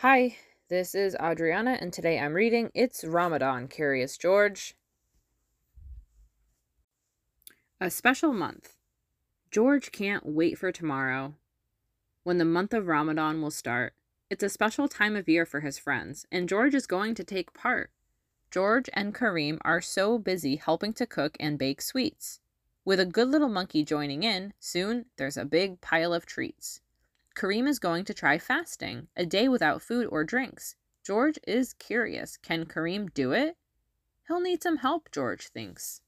Hi, this is Adriana, and today I'm reading It's Ramadan, Curious George. A special month. George can't wait for tomorrow, when the month of Ramadan will start. It's a special time of year for his friends, and George is going to take part. George and Kareem are so busy helping to cook and bake sweets. With a good little monkey joining in, soon there's a big pile of treats. Kareem is going to try fasting, a day without food or drinks. George is curious. Can Kareem do it? He'll need some help, George thinks.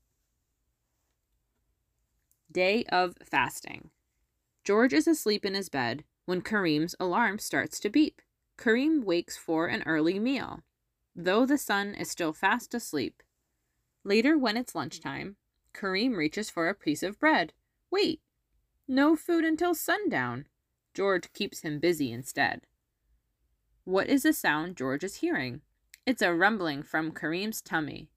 Day of fasting. George is asleep in his bed when Kareem's alarm starts to beep. Kareem wakes for an early meal, though the sun is still fast asleep. Later, when it's lunchtime, Kareem reaches for a piece of bread. Wait, no food until sundown. George keeps him busy instead. What is the sound George is hearing? It's a rumbling from Kareem's tummy.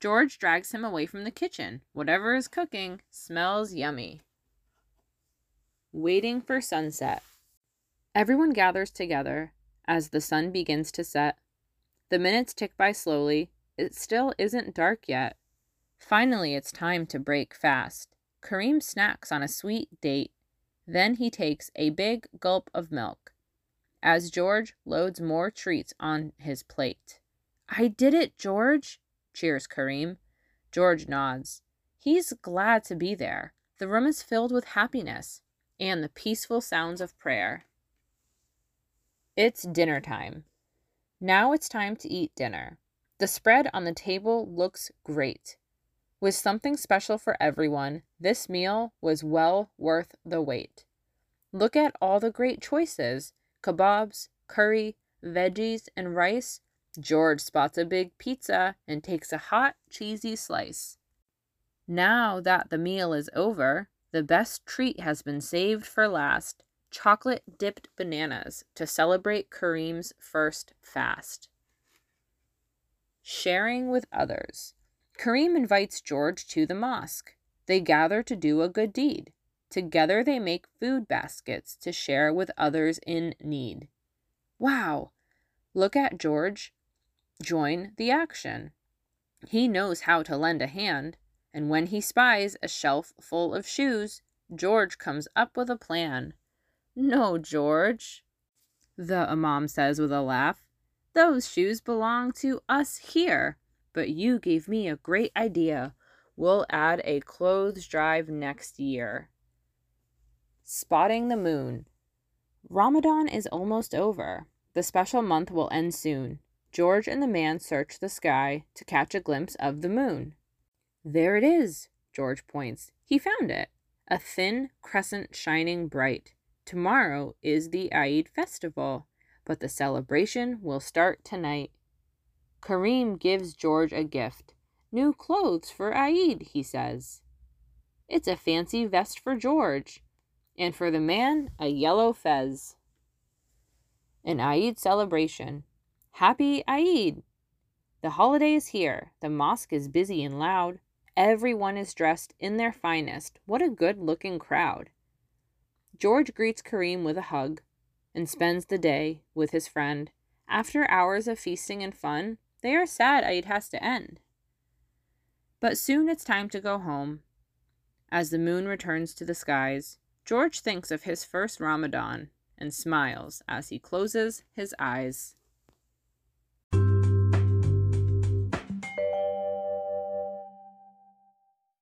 George drags him away from the kitchen. Whatever is cooking smells yummy. Waiting for sunset. Everyone gathers together as the sun begins to set. The minutes tick by slowly. It still isn't dark yet. Finally, it's time to break fast. Kareem snacks on a sweet date then he takes a big gulp of milk as George loads more treats on his plate. I did it, George, cheers Kareem. George nods. He's glad to be there. The room is filled with happiness and the peaceful sounds of prayer. It's dinner time. Now it's time to eat dinner. The spread on the table looks great. With something special for everyone, this meal was well worth the wait. Look at all the great choices kebabs, curry, veggies, and rice. George spots a big pizza and takes a hot, cheesy slice. Now that the meal is over, the best treat has been saved for last chocolate dipped bananas to celebrate Kareem's first fast. Sharing with others. Kareem invites George to the mosque. They gather to do a good deed. Together they make food baskets to share with others in need. Wow! Look at George. Join the action. He knows how to lend a hand, and when he spies a shelf full of shoes, George comes up with a plan. No, George, the Imam says with a laugh. Those shoes belong to us here. But you gave me a great idea. We'll add a clothes drive next year. Spotting the moon. Ramadan is almost over. The special month will end soon. George and the man search the sky to catch a glimpse of the moon. There it is, George points. He found it. A thin crescent shining bright. Tomorrow is the Eid festival, but the celebration will start tonight. Kareem gives George a gift. New clothes for Eid, he says. It's a fancy vest for George, and for the man, a yellow fez. An Eid celebration. Happy Eid! The holiday is here. The mosque is busy and loud. Everyone is dressed in their finest. What a good looking crowd. George greets Kareem with a hug and spends the day with his friend. After hours of feasting and fun, they are sad it has to end. But soon it's time to go home. As the moon returns to the skies, George thinks of his first Ramadan and smiles as he closes his eyes.